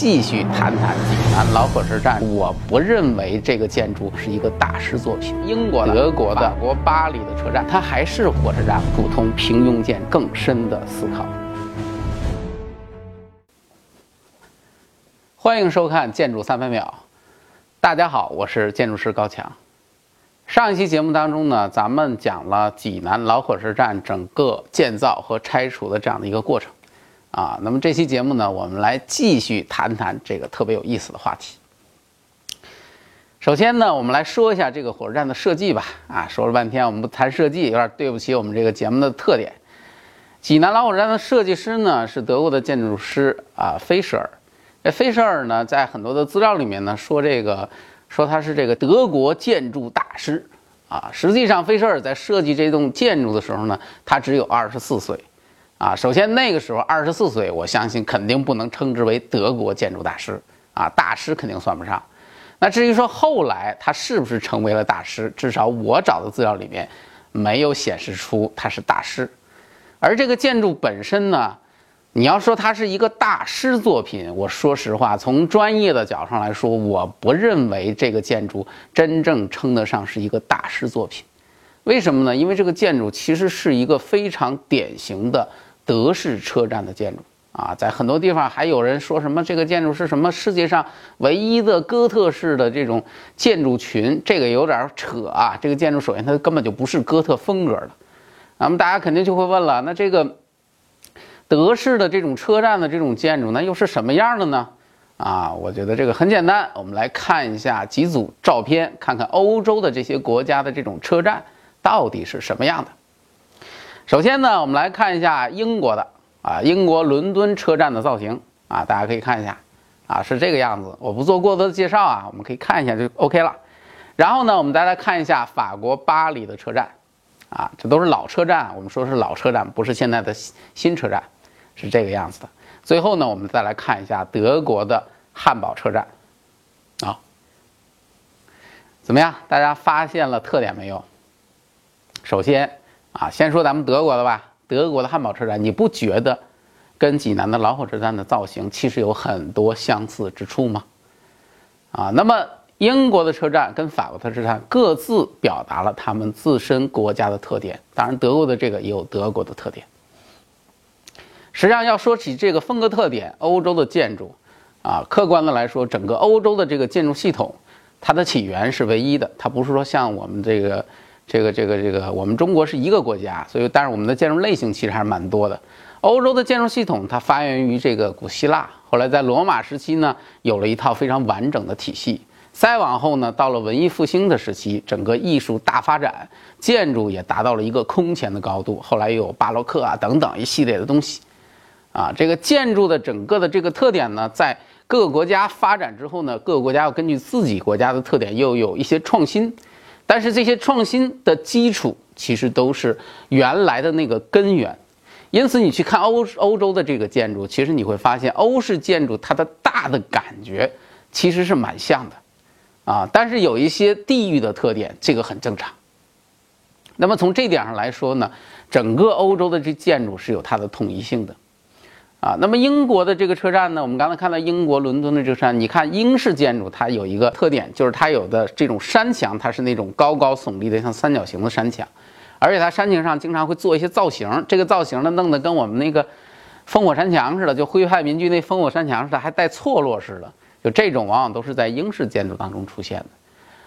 继续谈谈济南老火车站。我不认为这个建筑是一个大师作品。英国、德国的、法国巴黎的车站，它还是火车站。普通平庸见更深的思考。欢迎收看《建筑三百秒》。大家好，我是建筑师高强。上一期节目当中呢，咱们讲了济南老火车站整个建造和拆除的这样的一个过程。啊，那么这期节目呢，我们来继续谈谈这个特别有意思的话题。首先呢，我们来说一下这个火车站的设计吧。啊，说了半天，我们不谈设计，有点对不起我们这个节目的特点。济南老火车站的设计师呢，是德国的建筑师啊，菲舍尔。这菲舍尔呢，在很多的资料里面呢，说这个说他是这个德国建筑大师啊。实际上，菲舍尔在设计这栋建筑的时候呢，他只有二十四岁。啊，首先那个时候二十四岁，我相信肯定不能称之为德国建筑大师啊，大师肯定算不上。那至于说后来他是不是成为了大师，至少我找的资料里面没有显示出他是大师。而这个建筑本身呢，你要说它是一个大师作品，我说实话，从专业的角度上来说，我不认为这个建筑真正称得上是一个大师作品。为什么呢？因为这个建筑其实是一个非常典型的。德式车站的建筑啊，在很多地方还有人说什么这个建筑是什么世界上唯一的哥特式的这种建筑群，这个有点扯啊。这个建筑首先它根本就不是哥特风格的，那么大家肯定就会问了，那这个德式的这种车站的这种建筑，那又是什么样的呢？啊，我觉得这个很简单，我们来看一下几组照片，看看欧洲的这些国家的这种车站到底是什么样的。首先呢，我们来看一下英国的啊，英国伦敦车站的造型啊，大家可以看一下啊，是这个样子。我不做过多的介绍啊，我们可以看一下就 OK 了。然后呢，我们再来看一下法国巴黎的车站啊，这都是老车站，我们说是老车站，不是现在的新车站，是这个样子的。最后呢，我们再来看一下德国的汉堡车站啊，怎么样？大家发现了特点没有？首先。啊，先说咱们德国的吧。德国的汉堡车站，你不觉得跟济南的老火车站的造型其实有很多相似之处吗？啊，那么英国的车站跟法国的车站各自表达了他们自身国家的特点，当然德国的这个也有德国的特点。实际上要说起这个风格特点，欧洲的建筑，啊，客观的来说，整个欧洲的这个建筑系统，它的起源是唯一的，它不是说像我们这个。这个这个这个，我们中国是一个国家，所以但是我们的建筑类型其实还是蛮多的。欧洲的建筑系统它发源于这个古希腊，后来在罗马时期呢，有了一套非常完整的体系。再往后呢，到了文艺复兴的时期，整个艺术大发展，建筑也达到了一个空前的高度。后来又有巴洛克啊等等一系列的东西，啊，这个建筑的整个的这个特点呢，在各个国家发展之后呢，各个国家要根据自己国家的特点又有一些创新。但是这些创新的基础其实都是原来的那个根源，因此你去看欧欧洲的这个建筑，其实你会发现欧式建筑它的大的感觉其实是蛮像的，啊，但是有一些地域的特点，这个很正常。那么从这点上来说呢，整个欧洲的这建筑是有它的统一性的。啊，那么英国的这个车站呢？我们刚才看到英国伦敦的这个车站，你看英式建筑它有一个特点，就是它有的这种山墙，它是那种高高耸立的，像三角形的山墙，而且它山墙上经常会做一些造型，这个造型呢弄得跟我们那个烽火山墙似的，就徽派民居那烽火山墙似的，还带错落似的，就这种往往都是在英式建筑当中出现的。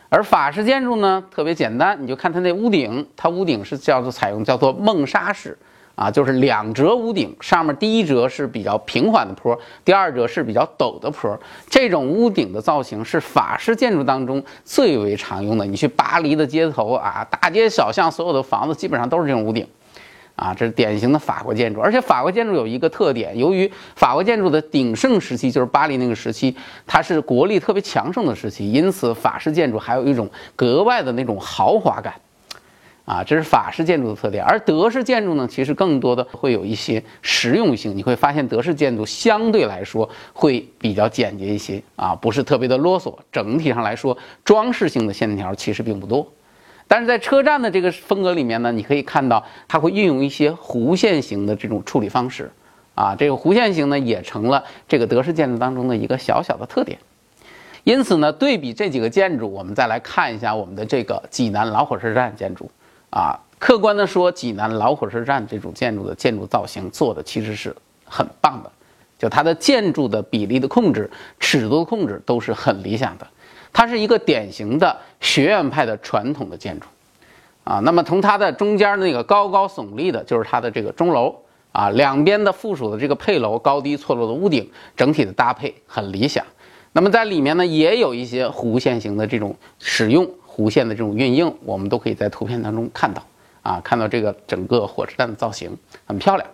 而法式建筑呢，特别简单，你就看它那屋顶，它屋顶是叫做采用叫做梦沙式。啊，就是两折屋顶，上面第一折是比较平缓的坡，第二折是比较陡的坡。这种屋顶的造型是法式建筑当中最为常用的。你去巴黎的街头啊，大街小巷，所有的房子基本上都是这种屋顶。啊，这是典型的法国建筑。而且法国建筑有一个特点，由于法国建筑的鼎盛时期就是巴黎那个时期，它是国力特别强盛的时期，因此法式建筑还有一种格外的那种豪华感。啊，这是法式建筑的特点，而德式建筑呢，其实更多的会有一些实用性。你会发现，德式建筑相对来说会比较简洁一些啊，不是特别的啰嗦。整体上来说，装饰性的线条其实并不多。但是在车站的这个风格里面呢，你可以看到它会运用一些弧线型的这种处理方式啊，这个弧线形呢也成了这个德式建筑当中的一个小小的特点。因此呢，对比这几个建筑，我们再来看一下我们的这个济南老火车站建筑啊。客观的说，济南老火车站这种建筑的建筑造型做的其实是很棒的，就它的建筑的比例的控制、尺度的控制都是很理想的。它是一个典型的学院派的传统的建筑啊。那么从它的中间那个高高耸立的，就是它的这个钟楼啊，两边的附属的这个配楼高低错落的屋顶，整体的搭配很理想。那么在里面呢，也有一些弧线型的这种使用弧线的这种运用，我们都可以在图片当中看到啊，看到这个整个火车站的造型很漂亮。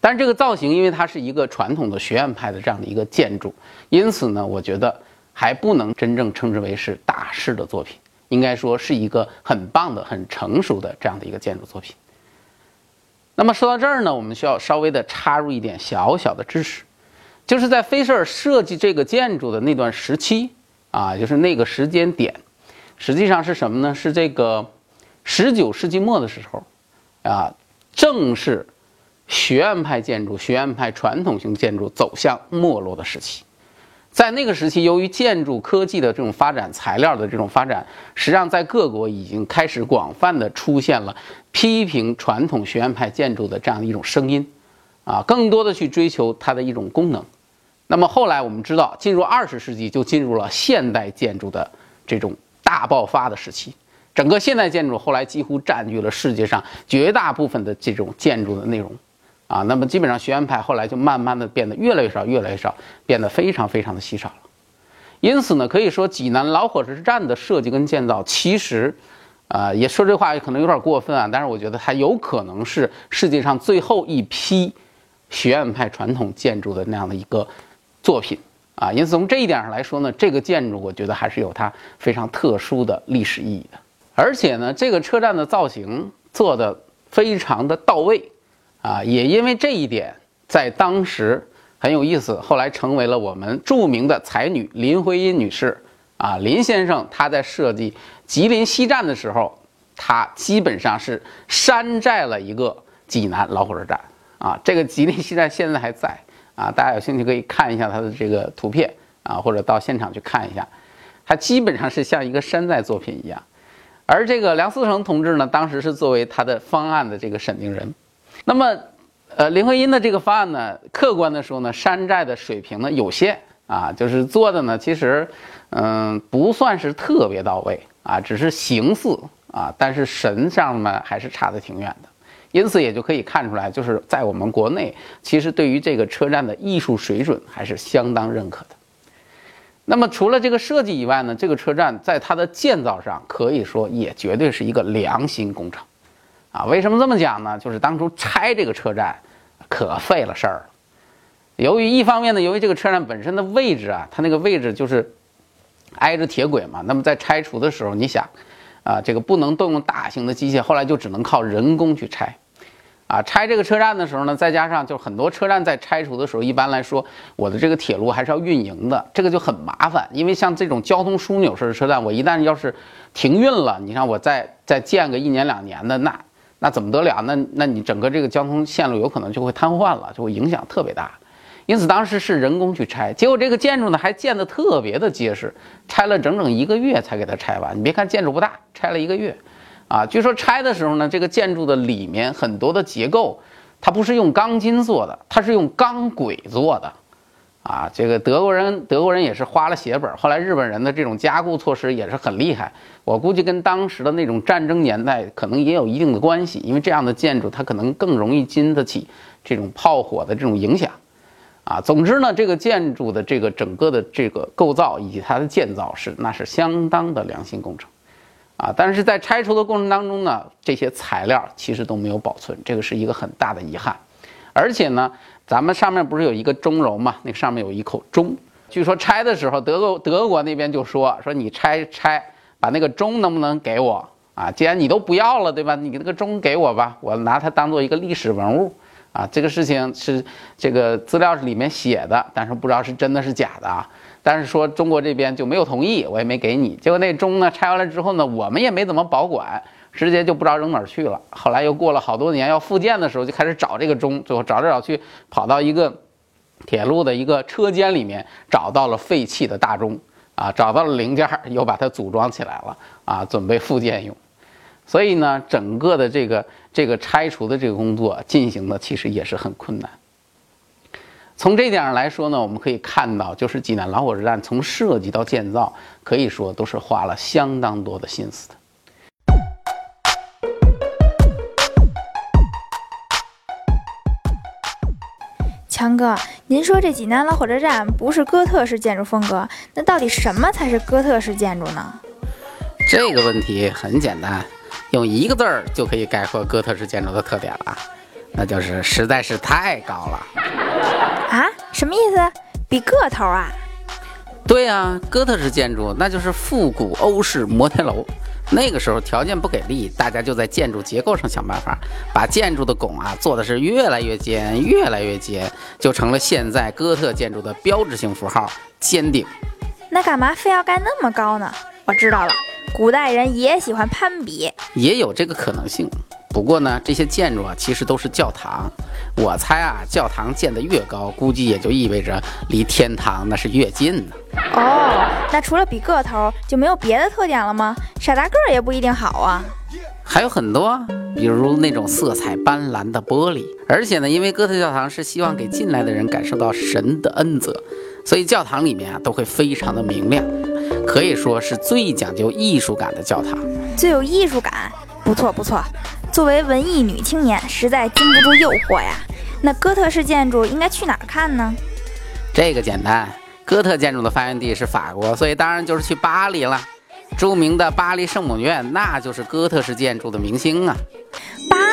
但是这个造型，因为它是一个传统的学院派的这样的一个建筑，因此呢，我觉得还不能真正称之为是大师的作品，应该说是一个很棒的、很成熟的这样的一个建筑作品。那么说到这儿呢，我们需要稍微的插入一点小小的知识。就是在菲舍尔设计这个建筑的那段时期啊，就是那个时间点，实际上是什么呢？是这个十九世纪末的时候，啊，正是学院派建筑、学院派传统型建筑走向没落的时期。在那个时期，由于建筑科技的这种发展、材料的这种发展，实际上在各国已经开始广泛的出现了批评传统学院派建筑的这样的一种声音，啊，更多的去追求它的一种功能。那么后来我们知道，进入二十世纪就进入了现代建筑的这种大爆发的时期。整个现代建筑后来几乎占据了世界上绝大部分的这种建筑的内容，啊，那么基本上学院派后来就慢慢的变得越来越少，越来越少，变得非常非常的稀少了。因此呢，可以说济南老火车站的设计跟建造，其实，啊，也说这话可能有点过分啊，但是我觉得它有可能是世界上最后一批学院派传统建筑的那样的一个。作品啊，因此从这一点上来说呢，这个建筑我觉得还是有它非常特殊的历史意义的。而且呢，这个车站的造型做的非常的到位啊，也因为这一点，在当时很有意思，后来成为了我们著名的才女林徽因女士啊，林先生他在设计吉林西站的时候，他基本上是山寨了一个济南老火车站啊，这个吉林西站现在还在。啊，大家有兴趣可以看一下它的这个图片啊，或者到现场去看一下，它基本上是像一个山寨作品一样。而这个梁思成同志呢，当时是作为他的方案的这个审定人。那么，呃，林徽因的这个方案呢，客观的说呢，山寨的水平呢有限啊，就是做的呢，其实，嗯，不算是特别到位啊，只是形似啊，但是神上呢还是差得挺远的。因此也就可以看出来，就是在我们国内，其实对于这个车站的艺术水准还是相当认可的。那么除了这个设计以外呢，这个车站在它的建造上可以说也绝对是一个良心工程，啊，为什么这么讲呢？就是当初拆这个车站，可费了事儿了。由于一方面呢，由于这个车站本身的位置啊，它那个位置就是挨着铁轨嘛，那么在拆除的时候，你想，啊，这个不能动用大型的机械，后来就只能靠人工去拆。啊，拆这个车站的时候呢，再加上就很多车站在拆除的时候，一般来说，我的这个铁路还是要运营的，这个就很麻烦。因为像这种交通枢纽式的车站，我一旦要是停运了，你看我再再建个一年两年的，那那怎么得了？那那你整个这个交通线路有可能就会瘫痪了，就会影响特别大。因此当时是人工去拆，结果这个建筑呢还建得特别的结实，拆了整整一个月才给它拆完。你别看建筑不大，拆了一个月。啊，据说拆的时候呢，这个建筑的里面很多的结构，它不是用钢筋做的，它是用钢轨做的。啊，这个德国人，德国人也是花了血本。后来日本人的这种加固措施也是很厉害，我估计跟当时的那种战争年代可能也有一定的关系，因为这样的建筑它可能更容易经得起这种炮火的这种影响。啊，总之呢，这个建筑的这个整个的这个构造以及它的建造是那是相当的良心工程。啊，但是在拆除的过程当中呢，这些材料其实都没有保存，这个是一个很大的遗憾。而且呢，咱们上面不是有一个钟楼嘛？那个上面有一口钟，据说拆的时候，德国德国那边就说说你拆拆，把那个钟能不能给我啊？既然你都不要了，对吧？你那个钟给我吧，我拿它当做一个历史文物啊。这个事情是这个资料里面写的，但是不知道是真的是假的啊。但是说中国这边就没有同意，我也没给你。结果那钟呢拆完了之后呢，我们也没怎么保管，直接就不知道扔哪儿去了。后来又过了好多年，要复建的时候就开始找这个钟，最后找着找去，跑到一个铁路的一个车间里面，找到了废弃的大钟，啊，找到了零件，又把它组装起来了，啊，准备复建用。所以呢，整个的这个这个拆除的这个工作进行的其实也是很困难。从这点上来说呢，我们可以看到，就是济南老火车站从设计到建造，可以说都是花了相当多的心思的。强哥，您说这济南老火车站不是哥特式建筑风格，那到底什么才是哥特式建筑呢？这个问题很简单，用一个字儿就可以概括哥特式建筑的特点了，那就是实在是太高了。啊，什么意思？比个头啊？对呀，哥特式建筑那就是复古欧式摩天楼。那个时候条件不给力，大家就在建筑结构上想办法，把建筑的拱啊做的是越来越尖，越来越尖，就成了现在哥特建筑的标志性符号——尖顶。那干嘛非要盖那么高呢？我知道了，古代人也喜欢攀比，也有这个可能性。不过呢，这些建筑啊，其实都是教堂。我猜啊，教堂建得越高，估计也就意味着离天堂那是越近呢。哦，那除了比个头，就没有别的特点了吗？傻大个儿也不一定好啊。还有很多，比如那种色彩斑斓的玻璃。而且呢，因为哥特教堂是希望给进来的人感受到神的恩泽，所以教堂里面啊都会非常的明亮，可以说是最讲究艺术感的教堂。最有艺术感，不错不错。作为文艺女青年，实在经不住诱惑呀。那哥特式建筑应该去哪儿看呢？这个简单，哥特建筑的发源地是法国，所以当然就是去巴黎了。著名的巴黎圣母院，那就是哥特式建筑的明星啊！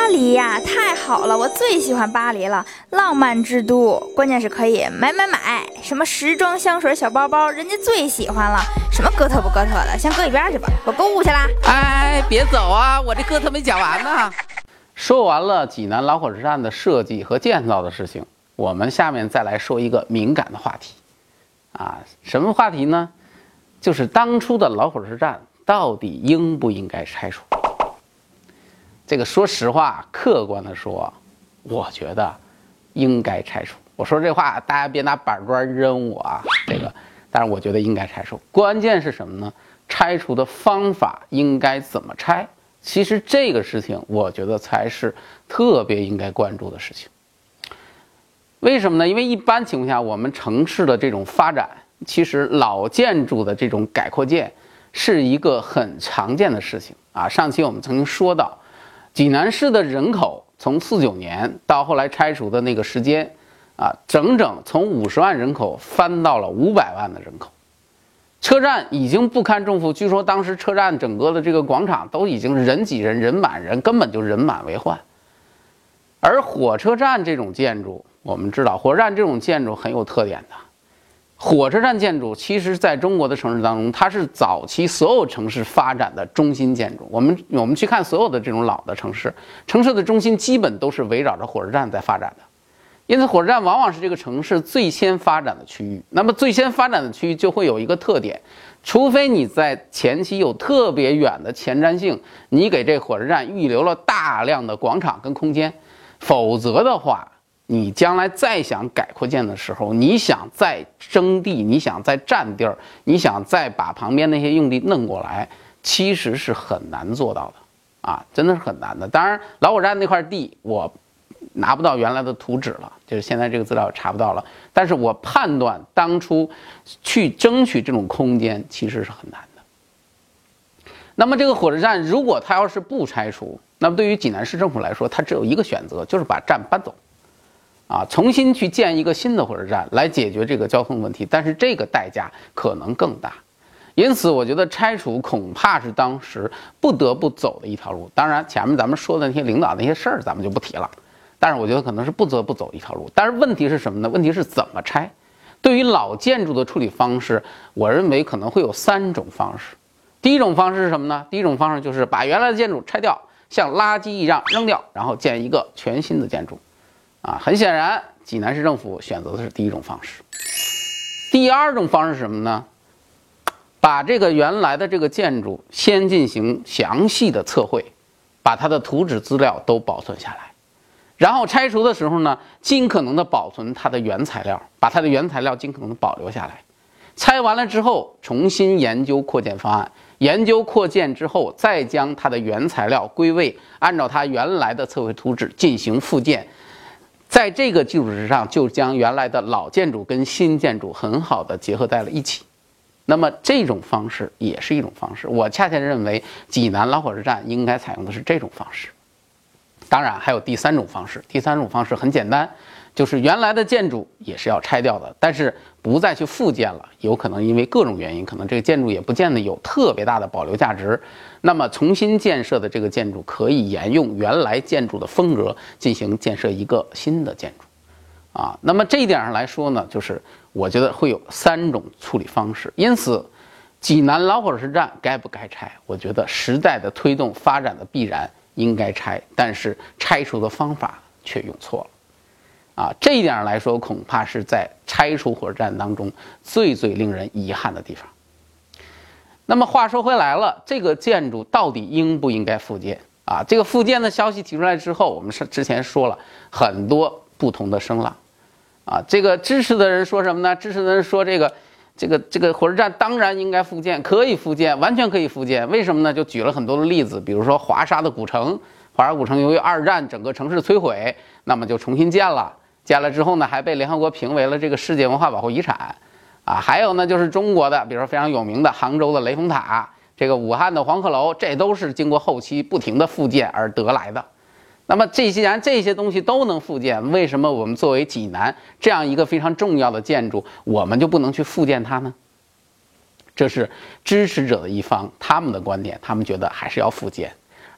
巴黎呀，太好了，我最喜欢巴黎了，浪漫之都，关键是可以买买买，什么时装、香水、小包包，人家最喜欢了。什么哥特不哥特的，先搁一边去吧，我购物去啦！哎，别走啊，我这哥特没讲完呢。说完了济南老火车站的设计和建造的事情，我们下面再来说一个敏感的话题，啊，什么话题呢？就是当初的老火车站到底应不应该拆除？这个说实话，客观的说，我觉得应该拆除。我说这话，大家别拿板砖扔我啊！这个，但是我觉得应该拆除。关键是什么呢？拆除的方法应该怎么拆？其实这个事情，我觉得才是特别应该关注的事情。为什么呢？因为一般情况下，我们城市的这种发展。其实老建筑的这种改扩建是一个很常见的事情啊。上期我们曾经说到，济南市的人口从四九年到后来拆除的那个时间啊，整整从五十万人口翻到了五百万的人口。车站已经不堪重负，据说当时车站整个的这个广场都已经人挤人、人满人，根本就人满为患。而火车站这种建筑，我们知道，火车站这种建筑很有特点的。火车站建筑其实在中国的城市当中，它是早期所有城市发展的中心建筑。我们我们去看所有的这种老的城市，城市的中心基本都是围绕着火车站在发展的，因此火车站往往是这个城市最先发展的区域。那么最先发展的区域就会有一个特点，除非你在前期有特别远的前瞻性，你给这火车站预留了大量的广场跟空间，否则的话。你将来再想改扩建的时候，你想再征地，你想再占地儿，你想再把旁边那些用地弄过来，其实是很难做到的，啊，真的是很难的。当然，老火车站那块地我拿不到原来的图纸了，就是现在这个资料查不到了。但是我判断当初去争取这种空间其实是很难的。那么这个火车站如果它要是不拆除，那么对于济南市政府来说，它只有一个选择，就是把站搬走。啊，重新去建一个新的火车站来解决这个交通问题，但是这个代价可能更大，因此我觉得拆除恐怕是当时不得不走的一条路。当然，前面咱们说的那些领导那些事儿咱们就不提了，但是我觉得可能是不得不走一条路。但是问题是什么呢？问题是怎么拆？对于老建筑的处理方式，我认为可能会有三种方式。第一种方式是什么呢？第一种方式就是把原来的建筑拆掉，像垃圾一样扔掉，然后建一个全新的建筑。啊，很显然，济南市政府选择的是第一种方式。第二种方式是什么呢？把这个原来的这个建筑先进行详细的测绘，把它的图纸资料都保存下来，然后拆除的时候呢，尽可能的保存它的原材料，把它的原材料尽可能的保留下来。拆完了之后，重新研究扩建方案，研究扩建之后，再将它的原材料归位，按照它原来的测绘图纸进行复建。在这个基础之上，就将原来的老建筑跟新建筑很好的结合在了一起。那么这种方式也是一种方式。我恰恰认为济南老火车站应该采用的是这种方式。当然还有第三种方式，第三种方式很简单。就是原来的建筑也是要拆掉的，但是不再去复建了，有可能因为各种原因，可能这个建筑也不见得有特别大的保留价值。那么重新建设的这个建筑可以沿用原来建筑的风格进行建设一个新的建筑，啊，那么这一点上来说呢，就是我觉得会有三种处理方式。因此，济南老火车站该不该拆？我觉得时代的推动发展的必然应该拆，但是拆除的方法却用错了。啊，这一点来说，恐怕是在拆除火车站当中最最令人遗憾的地方。那么话说回来了，这个建筑到底应不应该复建啊？这个复建的消息提出来之后，我们是之前说了很多不同的声浪。啊，这个支持的人说什么呢？支持的人说这个这个这个火车站当然应该复建，可以复建，完全可以复建。为什么呢？就举了很多的例子，比如说华沙的古城，华沙古城由于二战整个城市摧毁，那么就重新建了。建了之后呢，还被联合国评为了这个世界文化保护遗产，啊，还有呢就是中国的，比如说非常有名的杭州的雷峰塔，这个武汉的黄鹤楼，这都是经过后期不停的复建而得来的。那么这既然这些东西都能复建，为什么我们作为济南这样一个非常重要的建筑，我们就不能去复建它呢？这是支持者的一方他们的观点，他们觉得还是要复建。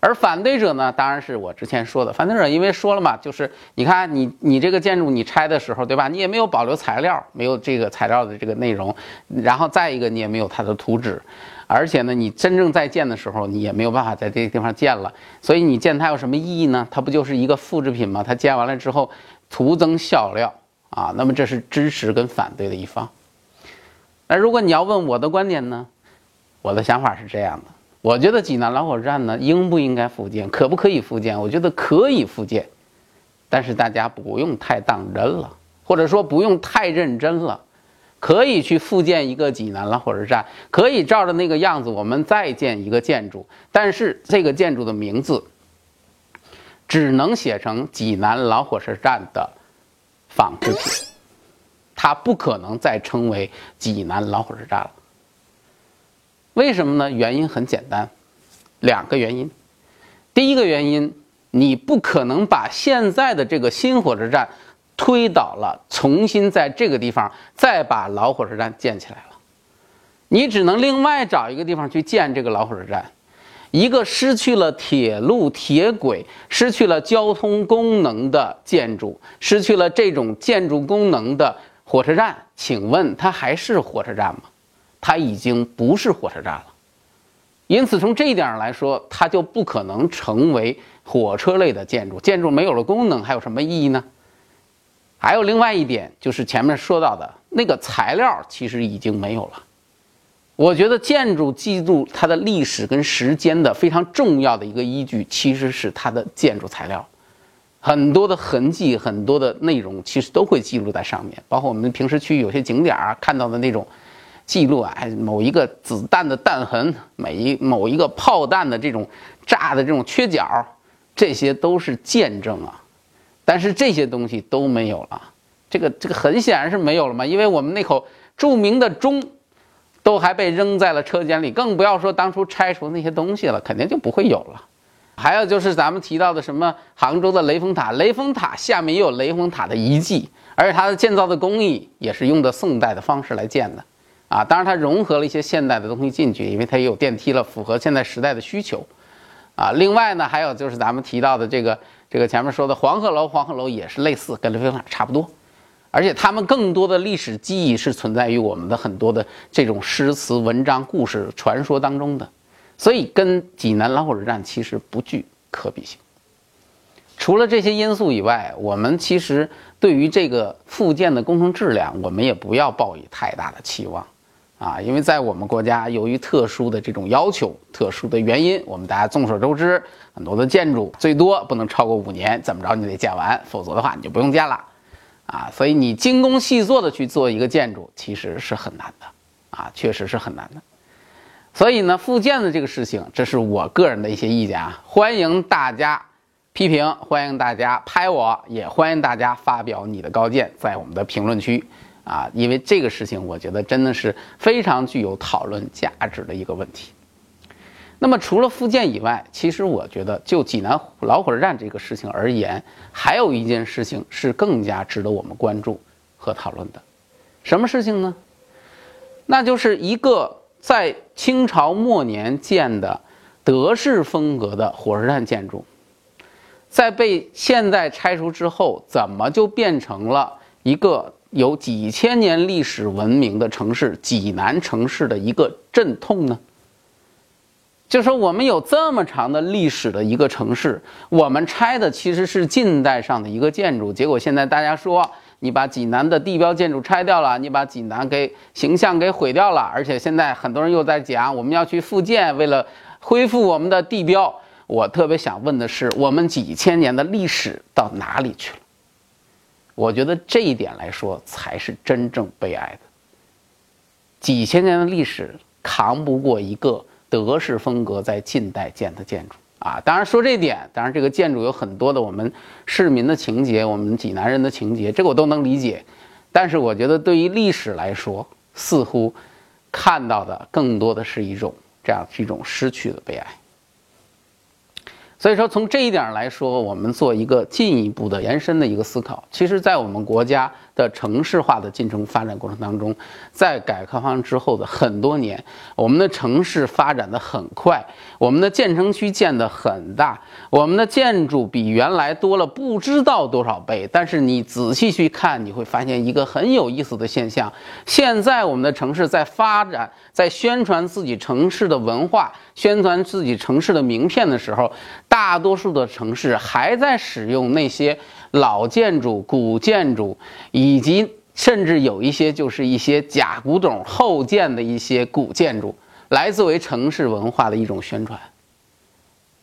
而反对者呢，当然是我之前说的。反对者因为说了嘛，就是你看你你这个建筑你拆的时候，对吧？你也没有保留材料，没有这个材料的这个内容，然后再一个你也没有它的图纸，而且呢，你真正在建的时候，你也没有办法在这个地方建了。所以你建它有什么意义呢？它不就是一个复制品吗？它建完了之后徒增笑料啊。那么这是支持跟反对的一方。那如果你要问我的观点呢，我的想法是这样的。我觉得济南老火车站呢，应不应该复建？可不可以复建？我觉得可以复建，但是大家不用太当真了，或者说不用太认真了。可以去复建一个济南老火车站，可以照着那个样子，我们再建一个建筑。但是这个建筑的名字只能写成济南老火车站的仿制品，它不可能再称为济南老火车站了。为什么呢？原因很简单，两个原因。第一个原因，你不可能把现在的这个新火车站推倒了，重新在这个地方再把老火车站建起来了。你只能另外找一个地方去建这个老火车站。一个失去了铁路铁轨、失去了交通功能的建筑，失去了这种建筑功能的火车站，请问它还是火车站吗？它已经不是火车站了，因此从这一点上来说，它就不可能成为火车类的建筑。建筑没有了功能，还有什么意义呢？还有另外一点，就是前面说到的那个材料，其实已经没有了。我觉得建筑记录它的历史跟时间的非常重要的一个依据，其实是它的建筑材料，很多的痕迹、很多的内容，其实都会记录在上面，包括我们平时去有些景点啊看到的那种。记录啊，某一个子弹的弹痕，每一某一个炮弹的这种炸的这种缺角，这些都是见证啊。但是这些东西都没有了，这个这个很显然是没有了嘛，因为我们那口著名的钟，都还被扔在了车间里，更不要说当初拆除那些东西了，肯定就不会有了。还有就是咱们提到的什么杭州的雷峰塔，雷峰塔下面也有雷峰塔的遗迹，而且它的建造的工艺也是用的宋代的方式来建的。啊，当然它融合了一些现代的东西进去，因为它也有电梯了，符合现在时代的需求。啊，另外呢，还有就是咱们提到的这个这个前面说的黄鹤楼，黄鹤楼也是类似，跟雷峰塔差不多，而且他们更多的历史记忆是存在于我们的很多的这种诗词文章、故事传说当中的，所以跟济南老火车站其实不具可比性。除了这些因素以外，我们其实对于这个复建的工程质量，我们也不要抱以太大的期望。啊，因为在我们国家，由于特殊的这种要求、特殊的原因，我们大家众所周知，很多的建筑最多不能超过五年，怎么着你得建完，否则的话你就不用建了，啊，所以你精工细作的去做一个建筑，其实是很难的，啊，确实是很难的。所以呢，复建的这个事情，这是我个人的一些意见啊，欢迎大家批评，欢迎大家拍我，也欢迎大家发表你的高见，在我们的评论区。啊，因为这个事情，我觉得真的是非常具有讨论价值的一个问题。那么，除了复建以外，其实我觉得就济南老火车站这个事情而言，还有一件事情是更加值得我们关注和讨论的。什么事情呢？那就是一个在清朝末年建的德式风格的火车站建筑，在被现在拆除之后，怎么就变成了一个？有几千年历史文明的城市济南城市的一个阵痛呢？就说我们有这么长的历史的一个城市，我们拆的其实是近代上的一个建筑，结果现在大家说你把济南的地标建筑拆掉了，你把济南给形象给毁掉了，而且现在很多人又在讲我们要去复建，为了恢复我们的地标。我特别想问的是，我们几千年的历史到哪里去了？我觉得这一点来说，才是真正悲哀的。几千年的历史扛不过一个德式风格在近代建的建筑啊！当然说这点，当然这个建筑有很多的我们市民的情节，我们济南人的情节，这个我都能理解。但是我觉得对于历史来说，似乎看到的更多的是一种这样是一种失去的悲哀。所以说，从这一点来说，我们做一个进一步的延伸的一个思考。其实，在我们国家的城市化的进程发展过程当中，在改革开放之后的很多年，我们的城市发展的很快，我们的建成区建得很大，我们的建筑比原来多了不知道多少倍。但是你仔细去看，你会发现一个很有意思的现象：现在我们的城市在发展，在宣传自己城市的文化。宣传自己城市的名片的时候，大多数的城市还在使用那些老建筑、古建筑，以及甚至有一些就是一些假古董后建的一些古建筑，来作为城市文化的一种宣传。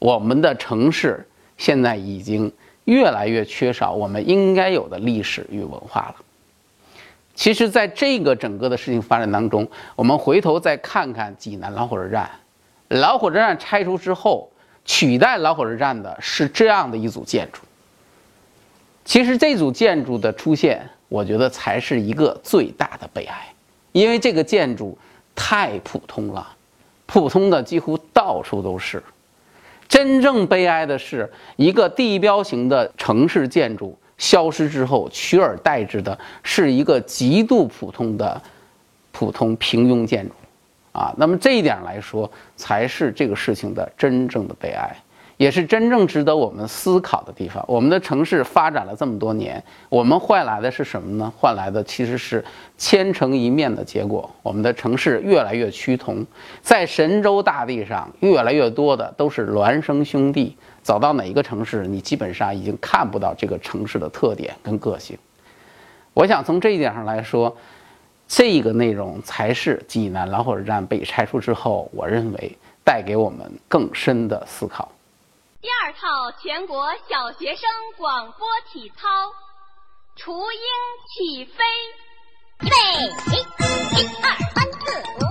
我们的城市现在已经越来越缺少我们应该有的历史与文化了。其实，在这个整个的事情发展当中，我们回头再看看济南老火车站。老火车站拆除之后，取代老火车站的是这样的一组建筑。其实这组建筑的出现，我觉得才是一个最大的悲哀，因为这个建筑太普通了，普通的几乎到处都是。真正悲哀的是，一个地标型的城市建筑消失之后，取而代之的是一个极度普通的普通平庸建筑。啊，那么这一点来说，才是这个事情的真正的悲哀，也是真正值得我们思考的地方。我们的城市发展了这么多年，我们换来的是什么呢？换来的其实是千城一面的结果。我们的城市越来越趋同，在神州大地上，越来越多的都是孪生兄弟。走到哪一个城市，你基本上已经看不到这个城市的特点跟个性。我想从这一点上来说。这个内容才是济南老火车站被拆除之后，我认为带给我们更深的思考。二套全国小学生广播体操，雏鹰起飞，预备，一、二三四五。